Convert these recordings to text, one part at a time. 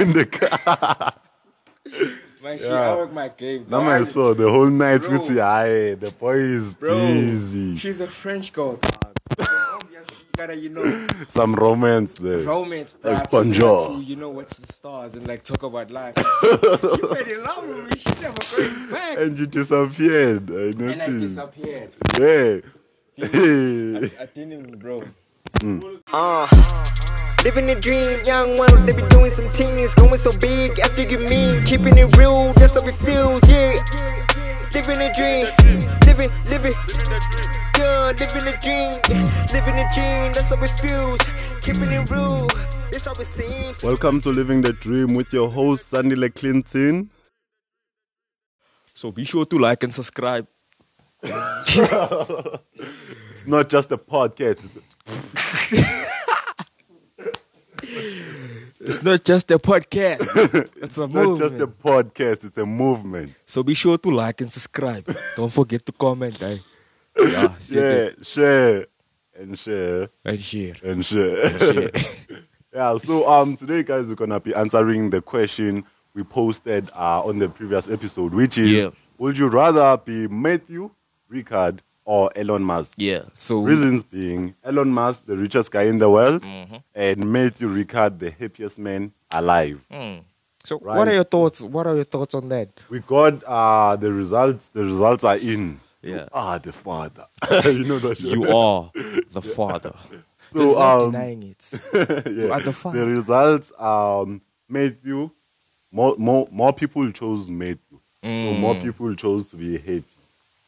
in the car. Man, she Yeah. I work my game. Dog. I saw the whole night Bro. with aye, the boy is Bro, busy. she's a French girl. you gotta, you know, Some romance there. romance, Like bro. bonjour. You know, watch the stars and like talk about life. she fell in love with me. She never going back. And you disappeared. I And I disappeared. Yeah. I, Hey. I didn't even, bro. Uh, living the dream, young ones, they be doing some things, going so big after you mean, keeping it real, that's how it feels, yeah. Living the dream, living, living, yeah, living the dream, living the dream, that's how it feels, keeping it real, that's how it seems. Welcome to Living the Dream with your host, Sandile Clinton. So be sure to like and subscribe. It's not just a podcast. It's not just a podcast. It's a not just a movement. podcast, it's a movement. So be sure to like and subscribe. Don't forget to comment, eh? Yeah, Yeah, share and share and share. and share. And share. yeah, so um today guys we're gonna be answering the question we posted uh, on the previous episode, which is Yeah. would you rather be Matthew, Ricard, or Elon Musk? Yeah. So Reasons being Elon Musk, the richest guy in the world, Mm-hmm. and Matthew Ricard, the happiest man alive. So Right. what are your thoughts? What are your thoughts on that? We got uh, the results. The results are in. Yeah. You are the father. you know that. You are the father. So, There's no um, denying it. yeah. are the father. The results um, Matthew. More, more, more people chose Matthew. So more people chose to be happy.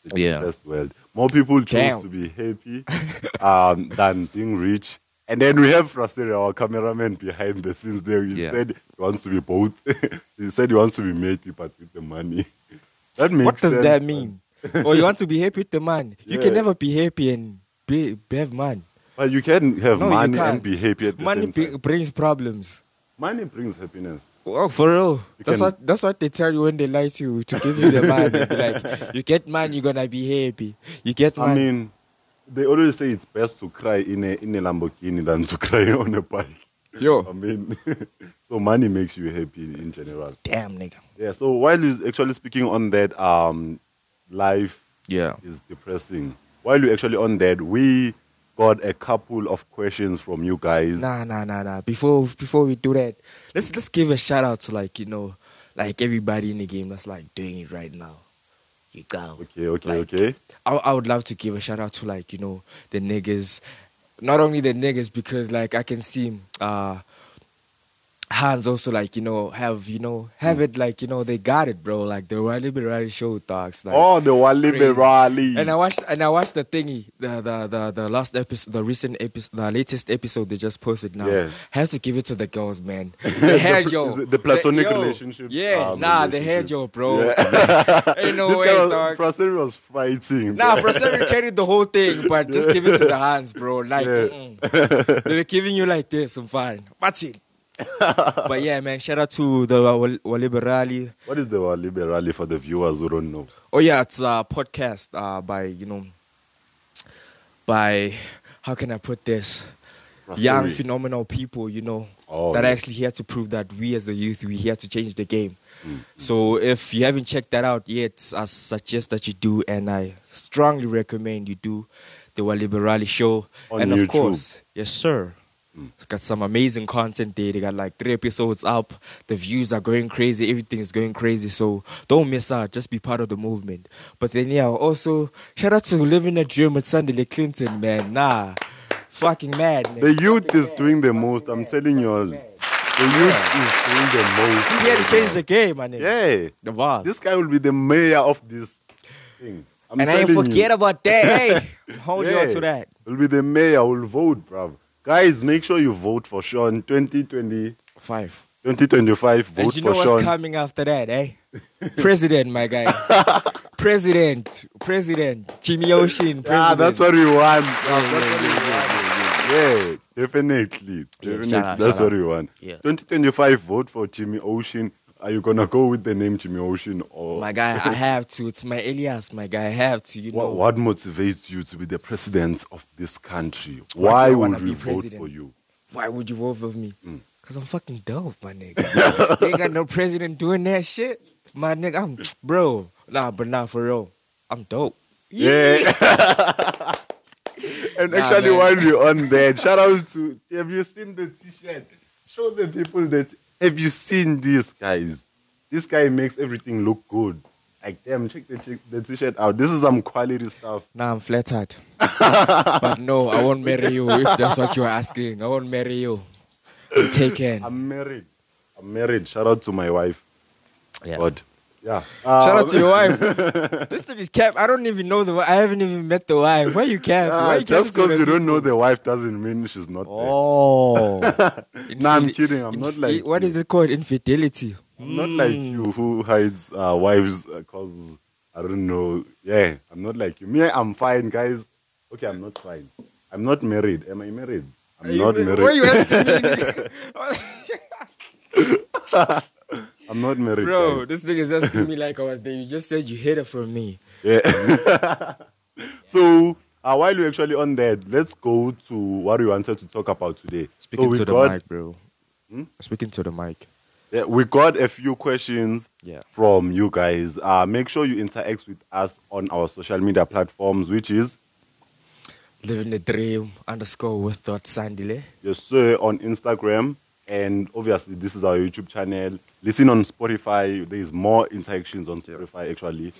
The. Yeah. First world. More people choose Damn. to be happy um, than being rich. And then we have Fraseri, our cameraman behind the scenes there. He Yeah. said he wants to be both. he said he wants to be Matthew, but with the money. That makes What does sense, that mean? or you want to be happy with the man? You can never be happy and be, be have man. But you can have No, money and be happy at the Money same time. brings problems. Money brings happiness. Oh, for real. You That's can- what that's what they tell you when they lie to you to give you the man. Like, you get man, you're gonna be happy. You get man. I mean, they always say it's best to cry in a in a Lamborghini than to cry on a bike. Yo. I mean, so money makes you happy in general. damn nigga. Yeah. So while you're actually speaking on that, um, life Yeah. is depressing. While you're actually on that, we got a couple of questions from you guys. Nah, nah, nah, nah. Before before we do that, let's let's give a shout out to like you know, like everybody in the game that's like doing it right now. You go. Okay. Okay. Like, okay. I, I would love to give a shout out to like you know the niggas, not only the niggas because like I can see uh Hans also like you know have you know have it like you know they got it bro like the Wally Berari show talks. like oh, the Wally. Berali. and I watched and I watched the thingy the the the, the last episode the recent episode the latest episode they just posted now Yeah. has to give it to the girls man the hair yo is the platonic yo, relationship, yeah um, nah the hair yo bro Yeah. ain't no this way was, dog Fraseri was fighting. Nah, some carried the whole thing, but just give it to the hands, bro. Like, Yeah. they were giving you like this. I'm fine. That's it. but yeah, man, shout out to the Wal- Waliberali. What is the Wally Berali for the viewers who don't know? Oh yeah, it's a podcast uh, by you know by how can I put this young phenomenal people, you know, Oh, that are actually here to prove that we as the youth we here to change the game. Mm. So if you haven't checked that out yet, I suggest that you do, and I strongly recommend you do the Waliberali show. On and of YouTube. course, yes sir. It's got some amazing content there. They got like three episodes up. The views are going crazy. Everything is going crazy. So don't miss out. Just be part of the movement. But then yeah, also shout out to Living a Dream with Sandile Clinton, man. Nah, it's fucking mad. Man. The youth is doing the most. I'm telling you all. The youth is doing the most. We here to change the game, man. Yeah. The vibes. This guy will be the mayor of this thing. I'm and I ain't forget you. about that. Hey, hold you on to that. Will be the mayor. I will vote, bruv. Guys, make sure you vote for Sean. 2020, Five. 2025. Vote and you for know what's Sean. coming after that, eh? President, my guy. President. President. Jimmy Ocean. President. Yeah, that's what we want. Yeah, yeah, yeah, yeah, definitely. Definitely. That's what we want. Yeah. 2025, vote for Jimmy Ocean. Are you gonna go with the name Jimmy Ocean or My guy, I have to. It's my alias, my guy. I have to. You know. what, what motivates you to be the president of this country? Why Why do I wanna would we vote president? for you? Why would you vote for me? Mm. Cause I'm fucking dope, my nigga. ain't got no president doing that shit. My nigga, I'm bro. Nah, but nah, for real. I'm dope. Yeah. and Nah, actually, man. while we're on that, shout out to have you seen the t-shirt? Show the people that have you seen these guys? This guy makes everything look good. Like damn, check the check the t-shirt out. This is some quality stuff. Nah, I'm flattered. but no, I won't marry you if that's what you're asking. I won't marry you. Take care. I'm married. I'm married. Shout out to my wife. Yeah. But yeah. Shout out Um, to your wife. this thing is cap. I don't even know the. I haven't even met the wife. Why you cap? Why you just because you don't know the wife doesn't mean she's not there. Oh. Nah, I'm kidding. I'm not like What you. is it called? Infidelity. I'm not like Mm. you who hides uh, wives because I don't know. Yeah, I'm not like you. Me, I'm fine, guys. Okay, I'm not fine. I'm not married. Am I married? I'm Are you- not married. Why are you asking me? I'm not married. Bro, guys. this thing is asking me like I was there. You just said you hid it from me. Yeah. so uh, while we're actually on that, let's go to what we wanted to talk about today. Speaking so to the got, mic, bro. Hmm? Speaking to the mic. Yeah, we got a few questions Yeah. from you guys. Uh, make sure you interact with us on our social media platforms, which is Living the dream underscore with dot Sandile. yes, sir, on Instagram. And obviously, this is our YouTube channel. Listen on Spotify. There is more interactions on Spotify, actually.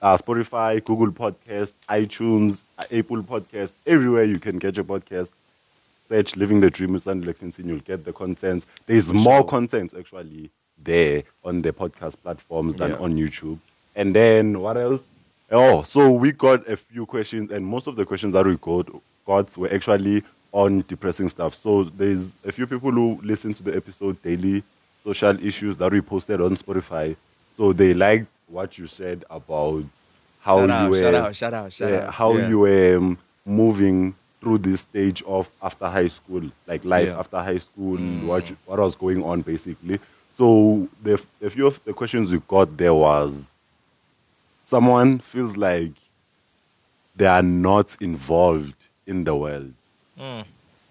Uh, Spotify, Google Podcast, iTunes, uh, Apple Podcast, everywhere you can get your podcast. Search Living the Dream with Sandile Clinton. You'll get the content. There's more content, actually, there on the podcast platforms than Yeah. on YouTube. And then, what else? Oh, so we got a few questions, and most of the questions that we got, got were actually on depressing stuff. So there's a few people who listen to the episode daily, social issues that we posted on Spotify. So they liked what you said about how Shout you out, were, shout out, shout out, shout out. how Yeah. you were um, moving through this stage of after high school, like life Yeah. Mm. after high school, what you- what was going on basically. So the a few of the questions we got there was someone feels like they are not involved in the world. Mm.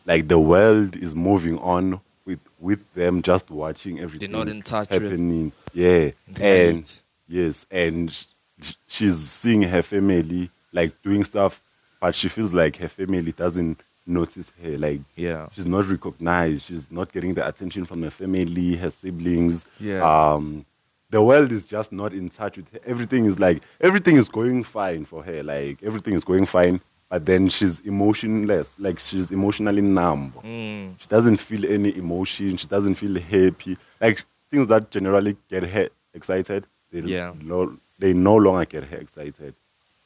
Like the world is moving on with with them just watching everything They're not in touch with happening. yeah, and yes, and sh- she's seeing her family like doing stuff, but she feels like her family doesn't notice her. Like Yeah. she's not recognized. She's not getting the attention from her family, her siblings. Yeah. Um, the world is just not in touch with her. Everything is like everything is going fine for her. Like everything is going fine, but then she's emotionless. Like she's emotionally numb. Mm. She doesn't feel any emotion. She doesn't feel happy. Like things that generally get her excited, they Yeah. no, they no longer get her excited.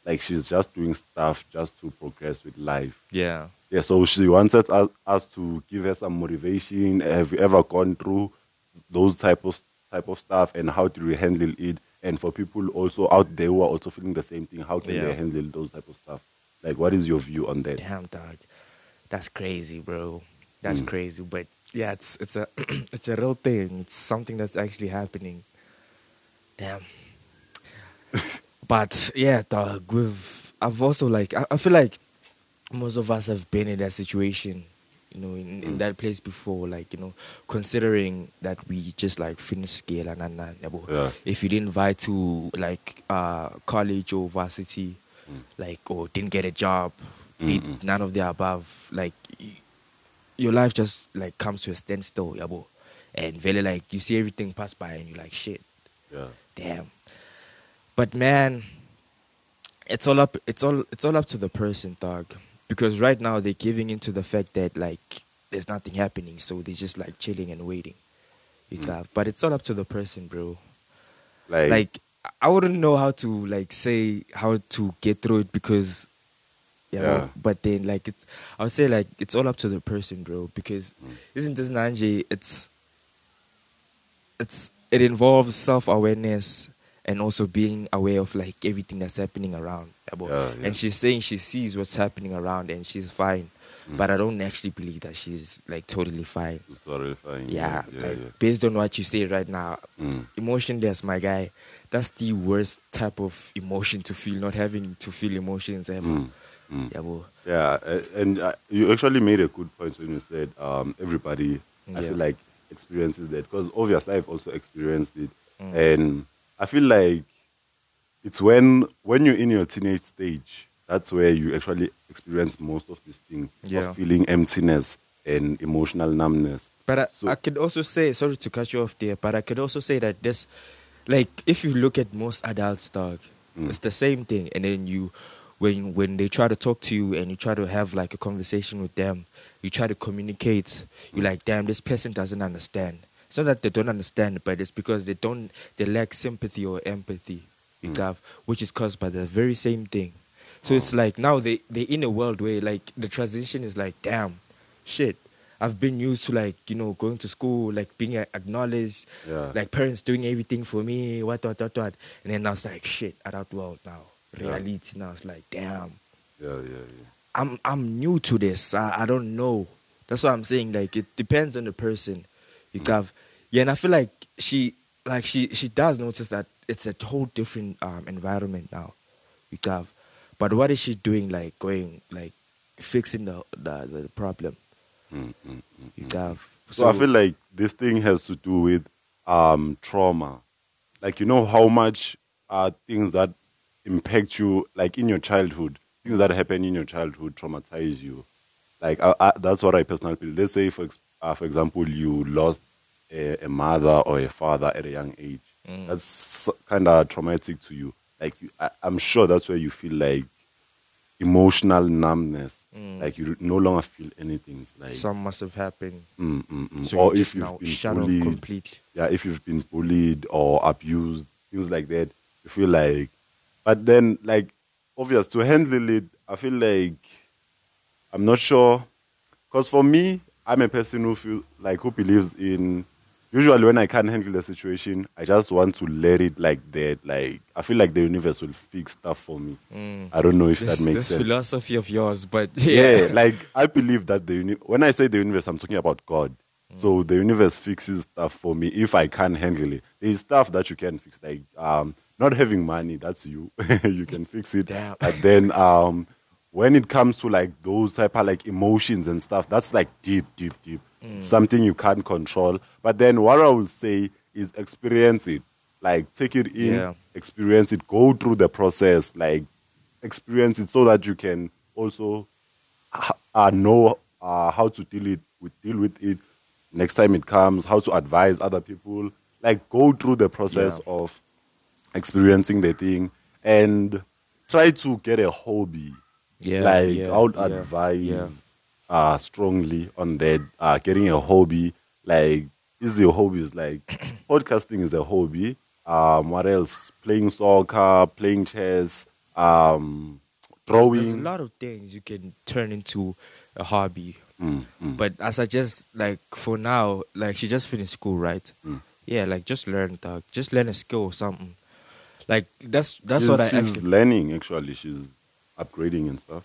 Like she's just doing stuff just to progress with life. Yeah. Yeah, so she wanted us, us to give her some motivation. Have you ever gone through those type of type of stuff, and how do we handle it? And for people also out there who are also feeling the same thing, how can Yeah. they handle those type of stuff? Like, what is your view on that? Damn, dog. That's crazy, bro. That's Mm. crazy. But yeah, it's it's a it's a real thing. It's something that's actually happening. Damn. but yeah, dog. We've I've also like I, I feel like most of us have been in that situation, you know, in, in Mm. that place before. Like you know, considering that we just like finished scale and and, and. Yeah. if you didn't invite to like uh college or varsity, like or didn't get a job, did Mm-mm. none of the above, like your life just like comes to a standstill, yabo. And very like you see everything pass by and you're like shit, Yeah, damn. But man, it's all up it's all it's all up to the person, dog. Because right now they're giving into the fact that like there's nothing happening, so they're just like chilling and waiting. You Mm. but it's all up to the person, bro like, like I wouldn't know how to like say how to get through it because yeah, Yeah. but then like it's I would say like it's all up to the person, bro. Because Mm. isn't this Nanje? It's it's it involves self awareness and also being aware of like everything that's happening around. Yeah, yeah. And she's saying she sees what's happening around and she's fine. Mm. But I don't actually believe that she's like totally fine. already fine. Yeah, yeah, like based on what you say right now, Mm. emotionless, my guy. That's the worst type of emotion to feel. Not having to feel emotions ever. Mm, mm. Yeah, bro. Yeah, and uh, you actually made a good point when you said um, everybody. I feel like experiences that because obviously I've also experienced it, Mm. and I feel like it's when when you're in your teenage stage that's where you actually experience most of this thing Yeah. of feeling emptiness and emotional numbness. But I, So- I could also say, sorry to cut you off there, but I could also say that this, like, if you look at most adults, dog, Mm. it's the same thing. And then you, when when they try to talk to you and you try to have like a conversation with them, you try to communicate. You're like, damn, this person doesn't understand. It's not that they don't understand, but it's because they don't, they lack sympathy or empathy, Mm. got, which is caused by the very same thing. So it's like now they they in a world where like the transition is like, damn, shit. I've been used to like you know going to school, like being acknowledged, Yeah. like parents doing everything for me, what what what what, and then I was like, shit, adult world now, Yeah. reality now. It's like, damn, Yeah, yeah, yeah. I'm I'm new to this. I, I don't know. That's what I'm saying. Like it depends on the person. You Mm. have yeah, and I feel like she like she she does notice that it's a whole different um, environment now. You have, but what is she doing? Like going like fixing the the, the problem. Mm, mm, mm, You mm. have. So, I feel like this thing has to do with um, trauma. Like you know how much uh, things that impact you, like in your childhood, things that happen in your childhood traumatize you. Like I, I, that's what I personally feel. Let's say, for uh, for example, you lost a, a mother or a father at a young age. Mm. That's kind of traumatic to you. Like you, I, I'm sure that's where you feel like emotional numbness. Mm. Like you no longer feel anything. It's like some must have happened. Mm, mm, mm. So or you if just you've now been shut off bullied, completely. yeah, if you've been bullied or abused, things like that, you feel like. But then, like, obvious to handle it, I feel like I'm not sure, because for me, I'm a person who feel like who believes in. Usually, when I can't handle the situation, I just want to let it like that. Like I feel like the universe will fix stuff for me. Mm. I don't know if This, that makes this sense philosophy of yours, but yeah, yeah, like I believe that the uni- when I say the universe, I'm talking about God. Mm. So the universe fixes stuff for me if I can't handle it. There's stuff that you can fix, like um, not having money. That's you. you can fix it. Damn. But then um, when it comes to like those type of like emotions and stuff, that's like deep, deep, deep. Mm. Something you can't control. But then what I will say is experience it. Like take it in, Yeah. experience it, go through the process, like experience it so that you can also uh, know uh, how to deal it with deal with it next time it comes, how to advise other people. Like go through the process Yeah. of experiencing the thing and try to get a hobby. yeah, like yeah, I would advise yeah. Uh, strongly on that. Uh, getting a hobby, like easy hobbies, like podcasting is a hobby. Um, what else? Playing soccer, playing chess, um, There's a lot of things you can turn into a hobby. Mm, mm. But I suggest, like, for now, like, she just finished school, right? Mm. Yeah, like, just learn, dog. Just learn a skill or something. Like, that's that's she's, what I she's actually. learning actually. She's upgrading and stuff.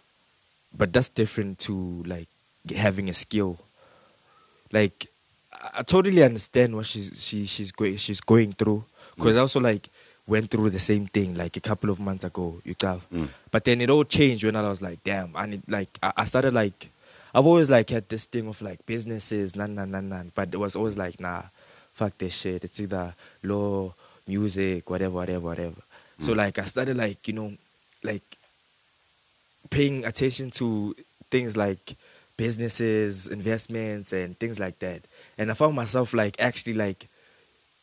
But that's different to, like, having a skill. Like, I, totally understand what she's she she's going she's going through because I also like went through the same thing like a couple of months ago. You got, Mm. but then it all changed when I was like, damn, I need like I, I started like I've always like had this thing of like businesses, nah nah nah nah, but it was always like nah, fuck this shit. It's either law, music, whatever, whatever, whatever. So like I started like you know, like paying attention to things like businesses, investments, and things like that. And I found myself like actually like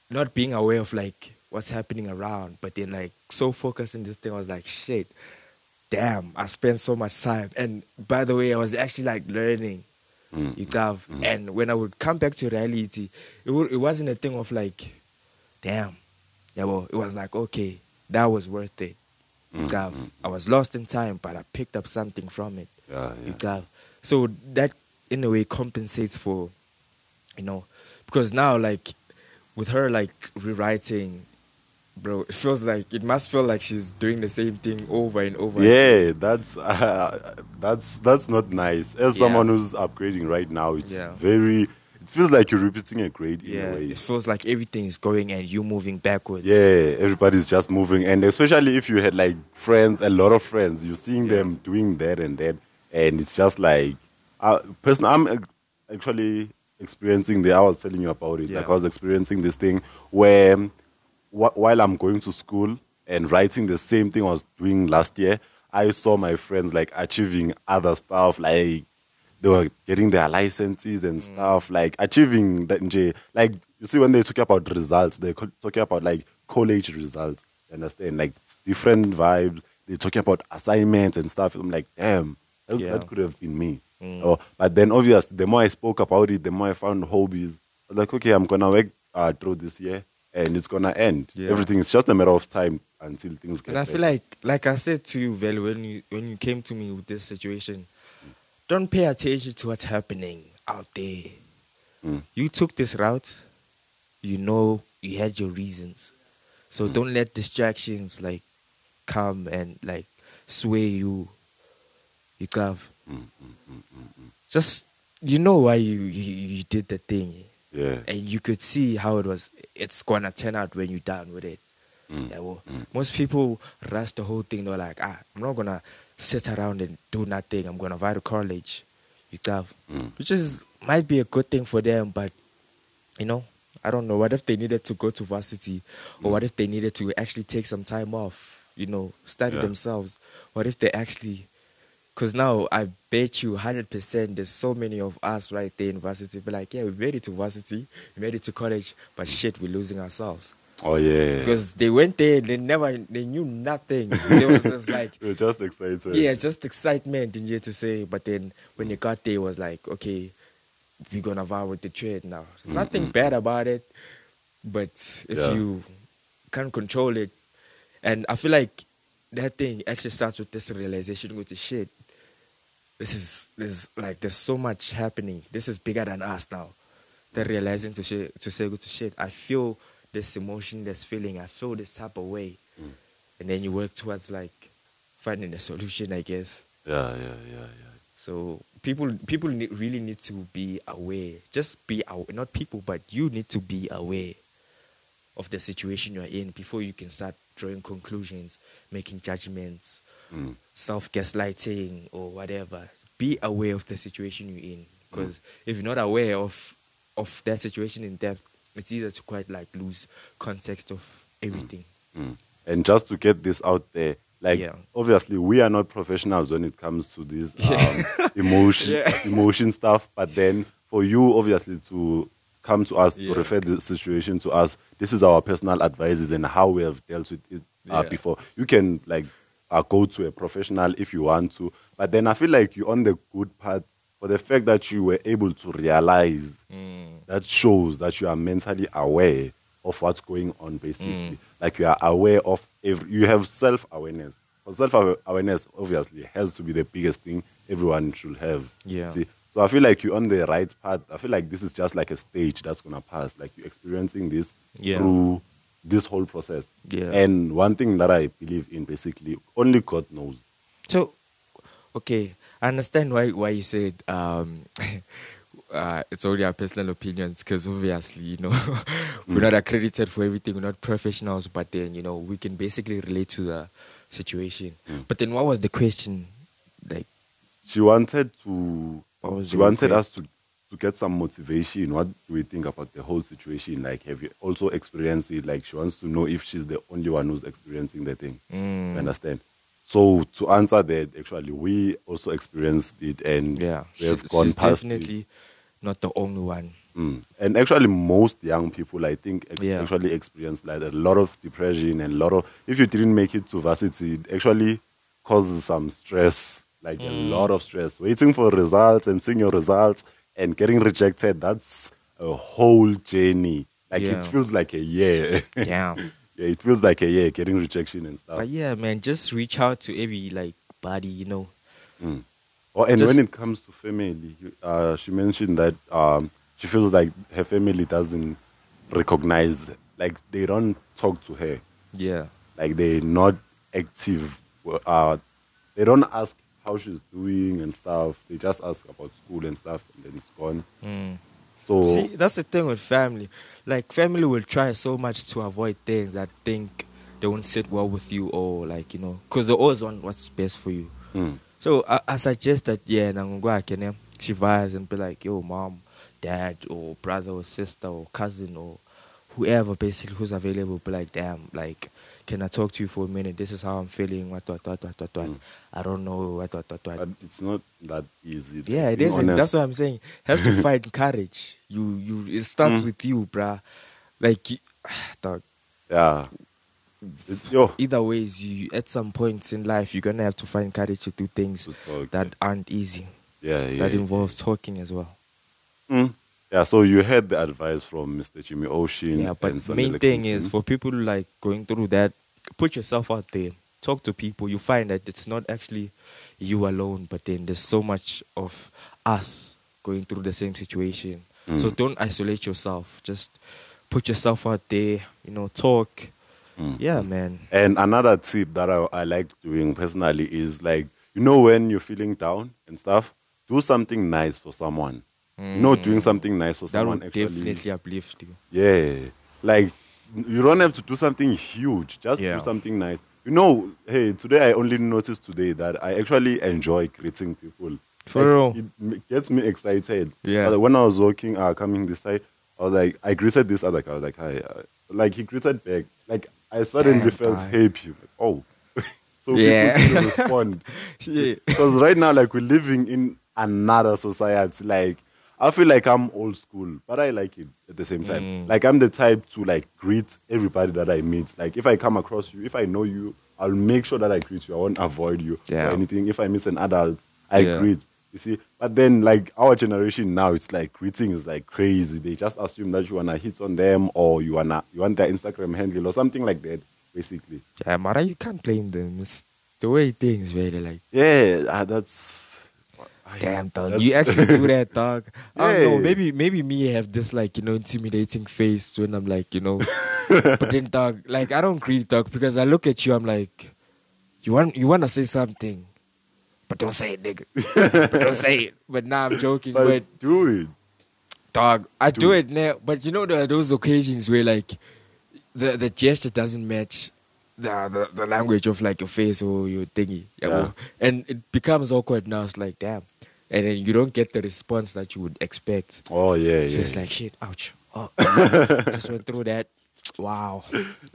not being aware of like what's happening around, but then like so focused in this thing, I was like, shit, damn, I spent so much time. And by the way, I was actually like learning. Mm, You have, and when I would come back to reality, it would, it wasn't a thing of like, damn, yeah, well, it was like okay, that was worth it. You Mm, have, mm, I was lost in time, but I picked up something from it. Yeah, You yeah. So that in a way compensates for, you know, because now like with her like rewriting, bro, it feels like it must feel like she's doing the same thing over and over. again. Yeah, that's uh, that's that's not nice. As Yeah. someone who's upgrading right now, it's Yeah. very. It feels like you're repeating a grade in yeah. a way. It feels like everything is going and you moving backwards. Yeah, everybody's just moving, and especially if you had like friends, a lot of friends, you're seeing Yeah. them doing that and that, and it's just like, uh, person, I'm actually experiencing the. I was telling you about it. Yeah. Like I was experiencing this thing where, wh- while I'm going to school and writing the same thing I was doing last year, I saw my friends like achieving other stuff, like they were getting their licenses and stuff, like achieving that. Like you see, when they talk about results, they're talking about like college results. You understand? Like different vibes. They're talking about assignments and stuff. I'm like, damn, that, Yeah. that could have been me. Oh, but then obviously, the more I spoke about it, the more I found hobbies. I was like, okay, I'm gonna work uh, through this year, and it's gonna end. Yeah. Everything is just a matter of time until things get. And I feel like, like I said to you, Vel, when you when you came to me with this situation, don't pay attention to what's happening out there. Mm. You took this route. You know you had your reasons, so Mm. don't let distractions like come and like sway you. You have Mm, just you know why you, you you did the thing, yeah, and you could see how it was. It's gonna turn out when you're done with it. Mm, Yeah, well, mm. most people rush the whole thing. They're like, ah, I'm not gonna sit around and do nothing. I'm gonna go to college. You have, Mm. which is might be a good thing for them, but you know, I don't know. What if they needed to go to varsity, or what if they needed to actually take some time off? You know, study Yeah. themselves. What if they actually? Because now I bet you hundred percent. There's so many of us right there in varsity. Be like, yeah, we made it to varsity, we made it to college, but shit, we're losing ourselves oh yeah, because they went there they never they knew nothing they was just like we're just excited. yeah just excitement in here to say but then when they got there it was like okay we're gonna vow with the trade now there's nothing bad about it but if Yeah. you can't control it and i feel like that thing actually starts with this realization with the shit this is this like there's so much happening. This is bigger than us now. They're realizing to shit, to say good to shit. I feel this emotion this feeling. I feel this type of way. Mm. And then you work towards like finding a solution i guess. Yeah, yeah, yeah, yeah. so people people really need to be aware. Just be aware not people but you need to be aware of the situation you're in before you can start drawing conclusions making judgments Mm. self gaslighting or whatever. Be aware of the situation you're in. Because if you're not aware of of that situation in depth, it's easier to quite like lose context of everything. Mm. And just to get this out there, like Yeah. obviously we are not professionals when it comes to this um, emotion Yeah. emotion stuff. But then for you, obviously, to come to us Yeah. to refer the situation to us, this is our personal advices and how we have dealt with it uh, Yeah. before. You can like uh, go to a professional if you want to, but then I feel like you're on the good path for the fact that you were able to realize that shows that you are mentally aware of what's going on basically. Like you are aware of every, you have self-awareness. Self-awareness obviously has to be the biggest thing everyone should have. Yeah. see so i feel like you're on the right path. I feel like this is just like a stage that's gonna pass. Like you're experiencing this Yeah. through this whole process Yeah. and one thing that i believe in basically only god knows So, okay, I understand why why you said um, uh, it's only our personal opinions because obviously you know we're not accredited for everything. We're not professionals, but then you know we can basically relate to the situation. But then, what was the question? Like, she wanted to she wanted us to to get some motivation what do we think about the whole situation like have you also experienced it like she wants to know if she's the only one who's experiencing the thing Mm. you understand so to answer that actually we also experienced it and yeah, we have she- gone she's past it. definitely not the only one. Mm. And actually, most young people, I think, ex- Yeah. actually experience like a lot of depression and a lot of. If you didn't make it to varsity, it actually causes some stress, like a Mm. lot of stress. Waiting for results and seeing your results and getting rejected, that's a whole journey. Like Yeah. it feels like a year. Yeah. yeah, it feels like a year getting rejection and stuff. But yeah, man, just reach out to every like body, you know. Mm. Oh, and Just- when it comes to family, uh, she mentioned that um, she feels like her family doesn't recognize, like they don't talk to her, Yeah. like they're not active. Uh, they don't ask how she's doing and stuff. They just ask about school and stuff, and then it's gone. Mm. So See, that's the thing with family. Like, family will try so much to avoid things that think they won't sit well with you, or like you know, because they always want what's best for you. mm, So I, I suggest that yeah, Nangongwa can she vibes and be like, yo, mom, dad or brother or sister or cousin or whoever basically who's available, be like, damn, like, can I talk to you for a minute? This is how I'm feeling. What, what, what, what, what, what. Mm. I don't know. What, what, what, what. But it's not that easy. Yeah, it isn't. honest. That's what I'm saying. Have to find courage. You, you. It starts Mm. with you, bruh. Like, you, dog. Yeah. It's, yo, Either ways, you at some points in life, you're gonna have to find courage to do things that aren't easy. yeah, yeah, that yeah. involves talking as well. Mm. Yeah, so you heard the advice from Mr. Jimmy Ocean. Yeah, but and the main thing is for people like going through that, put yourself out there, talk to people. You find that it's not actually you alone, but then there's so much of us going through the same situation. So Mm. don't isolate yourself. Just put yourself out there. You know, talk. Mm. Yeah, man. And another tip that I, I like doing personally is like, you know, when you're feeling down and stuff, do something nice for someone. You know, doing something nice for Mm. That someone actually. definitely uplift you. Yeah. Like, you don't have to do something huge. Just Yeah. do something nice. You know, hey, today I only noticed today that I actually enjoy greeting people. For Like, real? It gets me excited. Yeah. But when I was walking, uh, coming this side, I was like, I greeted this other guy. I was like, hi. Uh, like, he greeted back. Like, I suddenly felt happy. Like, oh. so Yeah. people need respond. Yeah. Because right now, like, we're living in another society. Like, I feel like I'm old school, but I like it at the same time. Mm. Like, I'm the type to, like, greet everybody that I meet. Like, if I come across you, if I know you, I'll make sure that I greet you. I won't avoid you Yeah. or anything. If I meet an adult, I Yeah. greet. You see, but then like our generation now, it's like greeting is like crazy. They just assume that you wanna hit on them or you wanna you want their Instagram handle or something like that, basically. Yeah, Mara, you can't blame them. It's the way things really like. Yeah, ah, that's Damn, dog. You actually do that, dog. I don't know. Maybe, maybe me have this like you know intimidating face when I'm like you know, but then dog, like I don't greet dog because I look at you. I'm like, you want you want to say something, but don't say it, nigga. but don't say it. But now I'm joking. but But do it. dog, I do, Do it now. But you know there are those occasions where like the the gesture doesn't match. The, the the language of like your face or your thingy, Yeah. and it becomes awkward now. It's like damn, and then you don't get the response that you would expect. Oh yeah, So yeah. it's like shit, ouch. Oh, just went through that. Wow.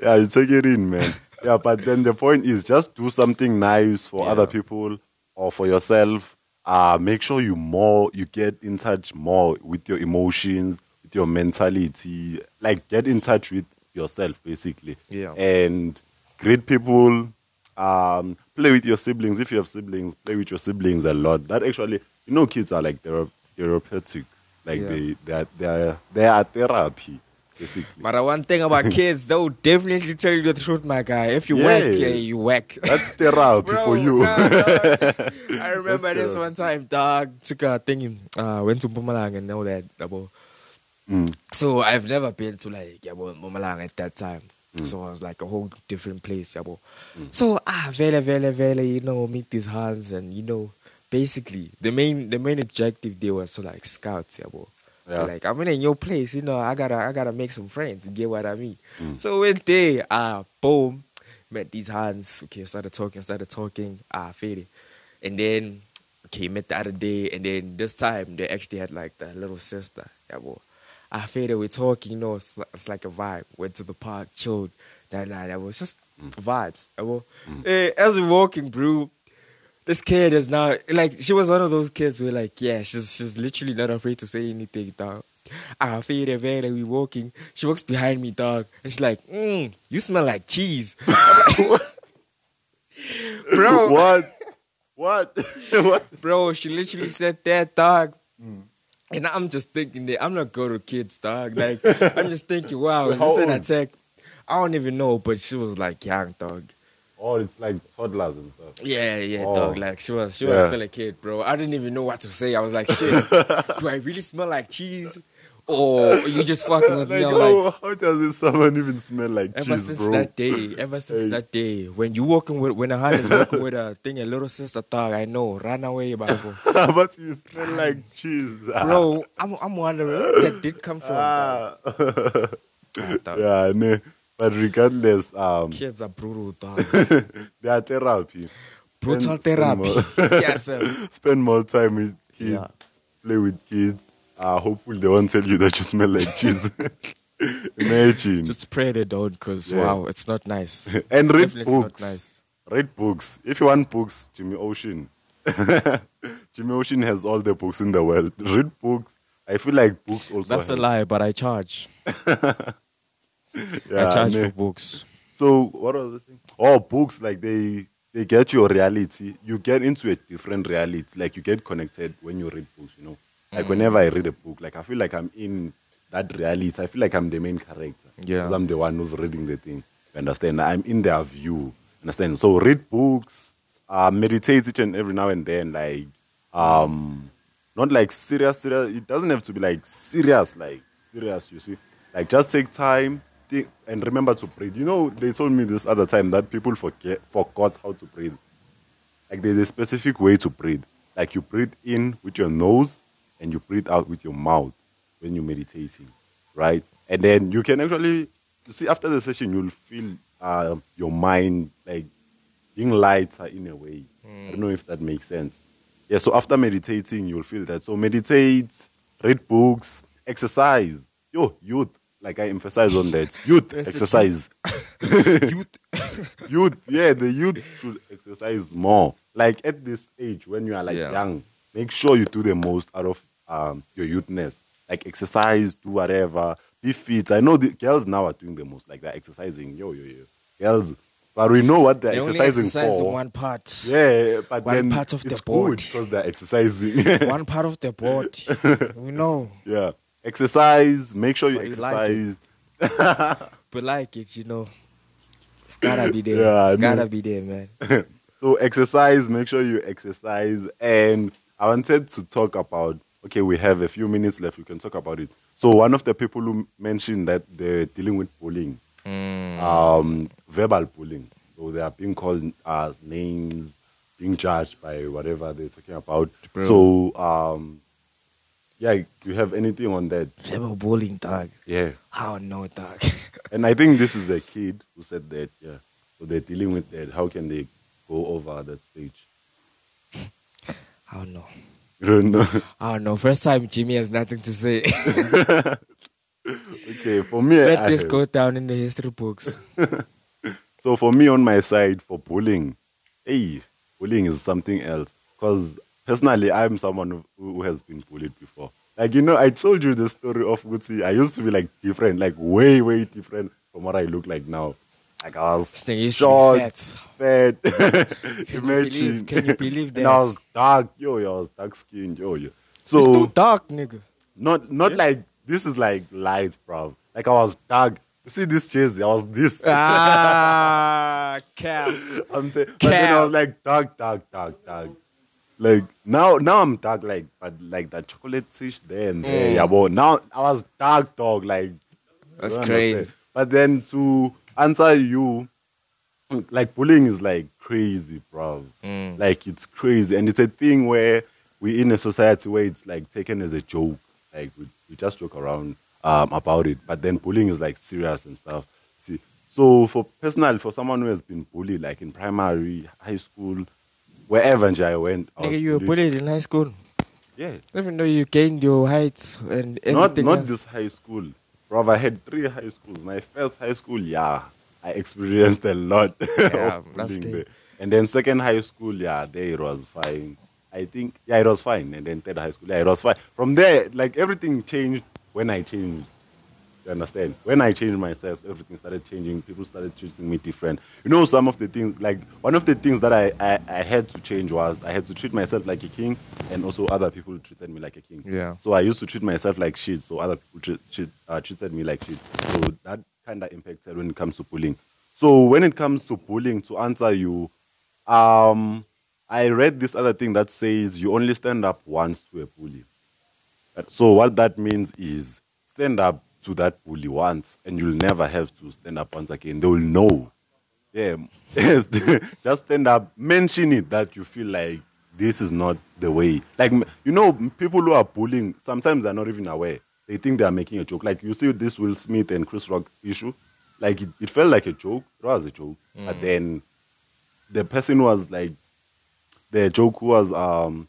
yeah, you take it in, man. yeah, but then the point is just do something nice for Yeah. other people or for yourself. Uh, make sure you more you get in touch more with your emotions, with your mentality. Like get in touch with yourself basically. Yeah. And greet people. Um, play with your siblings if you have siblings. Play with your siblings a lot. That actually, you know, kids are like thera- therapeutic. Like Yeah. they they are, they are they are therapy basically. But the one thing about kids, they'll definitely tell you the truth, my guy. If you Yeah. whack, yeah, you whack. That's therapy Bro, for you. nah, dog. I remember That's this one time, dog. Took a thing, uh, went to Mpumalanga and all that. Double. Mm. So I've never been to like yabo Mpumalanga at that time. Mm. So it was like a whole different place, yabo. So ah, vele vele vele, you know, meet these hands and you know, basically the main the main objective they was to like scout, yabo. Yeah. Like I'm in a new place, you know, I gotta I gotta make some friends. You get what I mean? Mm. So went there, ah, boom, met these hands. Okay, started talking, started talking. Ah, faded, and then okay, met the other day, and then this time they actually had like the little sister. Yeah, boy. I faded. We're talking, you know, it's, it's like a vibe. Went to the park, chilled. That night, that was just vibes. Yeah, boy. Eh, as we're walking, bro, this kid is now like she was one of those kids where like yeah she's she's literally not afraid to say anything dog. I feel way that we walking. She walks behind me, dog, and she's like, mm, "You smell like cheese, bro." What? What? what? Bro, she literally said that, dog. And I'm just thinking that I'm not good with kids, dog. Like I'm just thinking, wow, is this an attack? I don't even know, but she was like young, dog. Oh, it's like toddlers and stuff. Yeah, yeah, Oh. dog. Like she was, she was Yeah. still a kid, bro. I didn't even know what to say. I was like, shit, do I really smell like cheese, or you just fucking with me? Like, I'm how, like, how does this someone even smell like cheese? ever cheese, since bro? that day, ever since Hey. that day, when you walking with, when a hand is walking with a thing, a little sister, dog, I know, run away, bro. but you smell like cheese. bro, I'm, I'm wondering where that did come from. Ah. Ah, dog. yeah, no. But regardless, um, Kids are brutal, dog. they are therapy. Brutal Spend- spend therapy. more- yes, sir. spend more time with kids, Yeah. play with kids. Uh, hopefully they won't tell you that you smell like cheese. Imagine. Just pray they don't, because Yeah. wow, it's not nice. and It's read books. nice. Read books. If you want books, Jimmy Ocean. Jimmy Ocean has all the books in the world. Read books. I feel like books also. That's a lie, but I charge. Yeah, I charge for books. So what was the thing? Oh, books like they they get your reality. You get into a different reality. Like you get connected when you read books. You know, like Mm. whenever I read a book, like I feel like I'm in that reality. I feel like I'm the main character. Yeah, I'm the one who's reading the thing. You understand? I'm in their view. Understand? So read books. Uh, meditate each and every now and then. Like um, not like serious, serious. It doesn't have to be like serious, like serious. You see, like just take time think, and remember to breathe. You know, they told me this other time that people forget forgot how to breathe. Like there's a specific way to breathe. Like you breathe in with your nose and you breathe out with your mouth when you're meditating, right? And then you can actually you see after the session you'll feel uh, your mind like being lighter in a way. I don't know if that makes sense. Yeah, so after meditating, you'll feel that. So meditate, read books, exercise. Yo, youth, like I emphasize on that. Youth, exercise. youth, youth, yeah, the youth should exercise more. Like at this age, when you are like Yeah. young, make sure you do the most out of um, your youthness. Like exercise, do whatever, be fit. I know the girls now are doing the most, like they're exercising. Yo, yo, yo. Girls, but we know what they're They only exercising exercise for. in one part. Yeah, but One then part of the it's body. good because they're exercising. one part of the body. we know. yeah, exercise. Make sure you But you like exercise. But like it, you know. It's gotta be there. Yeah, I it's gotta be there, man. so exercise. Make sure you exercise. And I wanted to talk about. Okay, we have a few minutes left. We can talk about it. So one of the people who mentioned that they're dealing with bullying, Mm. um, verbal bullying. So they are being called as names, being judged by whatever they're talking about. Bro. So um, yeah, do you have anything on that? Verbal bullying, dog. Yeah. How no, dog. And I think this is a kid who said that, yeah. So they're dealing with that. How can they go over that stage? I don't know. You don't know. I don't know. First time Jimmy has nothing to say. okay, for me, Let I this have- go down in the history books. So for me, on my side, for bullying, hey, bullying is something else. Because personally, I'm someone who, who has been bullied before. Like you know, I told you the story of Gucci. I used to be like different, like way, way different from what I look like now. Like I was used short, fat. fat. you Imagine. believe- can you believe that? And I was dark, yo, yo, I was dark skinned, yo, yo. It's too So dark, nigga. not not like this is like light, bro. Like I was dark. You see this jersey? I was this. Ah, cap. I'm saying, but then I was like dark, dark, dark, dark. Like now, now I'm dark, like but like that chocolate-ish there and there. Mm. Yeah, but now I was dark, dog. Like That's crazy. understand? But then to answer you, like bullying is like crazy, bro. Mm. Like it's crazy, and it's a thing where we in a society where it's like taken as a joke. Like we, we just joke around um, about it, but then bullying is like serious and stuff. See, so for personal, for someone who has been bullied, like in primary, high school, wherever nje I went, I was Nigga, you were bullied in high school. Yeah, Even though you gained your height and not everything. not else. this high school, bro. I had three high schools. My first high school, yeah, I experienced a lot Yeah, of that's bullying there. And then second high school, yeah, there it was fine. I think, yeah, it was fine. And then third high school, yeah, it was fine. From there, like everything changed when I changed. You understand? When I changed myself, everything started changing. People started treating me different. You know, some of the things, like one of the things that I, I, I had to change was I had to treat myself like a king, and also other people treated me like a king. Yeah. So I used to treat myself like shit, so other people treat, treat, uh, treated me like shit. So that kind of impacted when it comes to bullying. So when it comes to bullying, to answer you, um, I read this other thing that says you only stand up once to a bully. So what that means is stand up to that bully once, and you'll never have to stand up once again. They will know. Yeah, just stand up, mention it that you feel like this is not the way. Like you know, people who are bullying sometimes they're not even aware. They think they are making a joke. Like you see this Will Smith and Chris Rock issue. Like it, it felt like a joke. It was a joke, but then the person was like the joke was um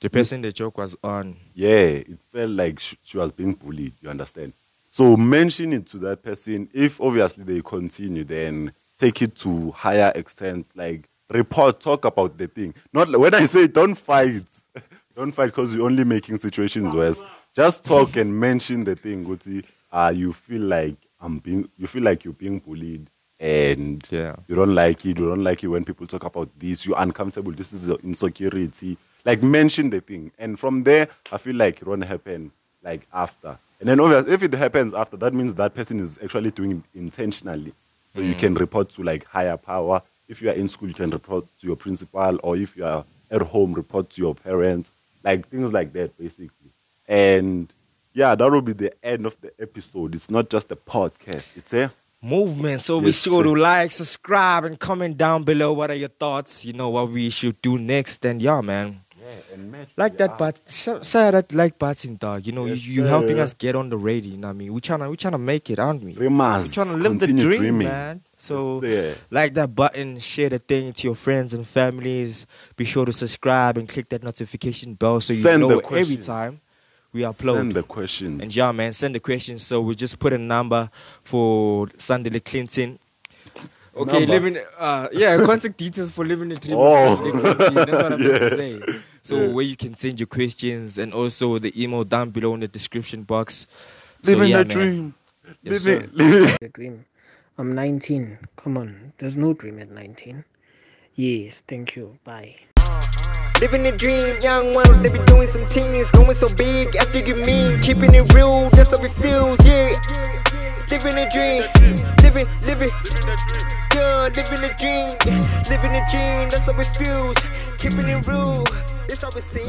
The person the joke was on. yeah, it felt like sh- she was being bullied. You understand? So mention it to that person. If obviously they continue, then take it to higher extent. Like report, talk about the thing. Not when I say don't fight, don't fight because you're only making situations worse. Just talk and mention the thing. Guti, uh, you feel like I'm being, you feel like you're being bullied. And Yeah. you don't like it. You don't like it when people talk about this. You're uncomfortable. This is your insecurity. Like mention the thing, and from there, I feel like it won't happen like after. And then obviously, if it happens after, that means that person is actually doing it intentionally. So you mm. can report to like higher power. If you are in school, you can report to your principal, or if you are at home, report to your parents. Like things like that, basically. And yeah, that will be the end of the episode. It's not just a podcast. It's a movement. So be sure to like, subscribe, and comment down below. What are your thoughts? You know what we should do next. And yeah, man. Yeah, and match Like that, but say that like Batin dog. You know, Yes, you you helping us get on the radio. You know what I mean? We trying to we trying to make it, aren't we? We trying to live the dream, dreaming. man. So Yes, like that button, share the thing to your friends and families. Be sure to subscribe and click that notification bell so you Send know every time we upload. Send the questions. And yeah, man, send the questions. So we just put a number for Sandile Clinton. Okay, Number? living. Uh, yeah, contact details for living the dream. Oh. That's what I'm Yeah. to say. So where you can send your questions and also the email down below in the description box. So, Living yeah, the dream. Yes, living, living. the dream. I'm 19. Come on, there's no dream at 19. Yes, thank you. Bye. Living the dream, young ones, they be doing some things, going so big after you mean, keeping it real, that's how it feels, yeah. Living the dream, living, living, yeah, living the dream, living the dream, that's how it feels, keeping it real, that's how it seems.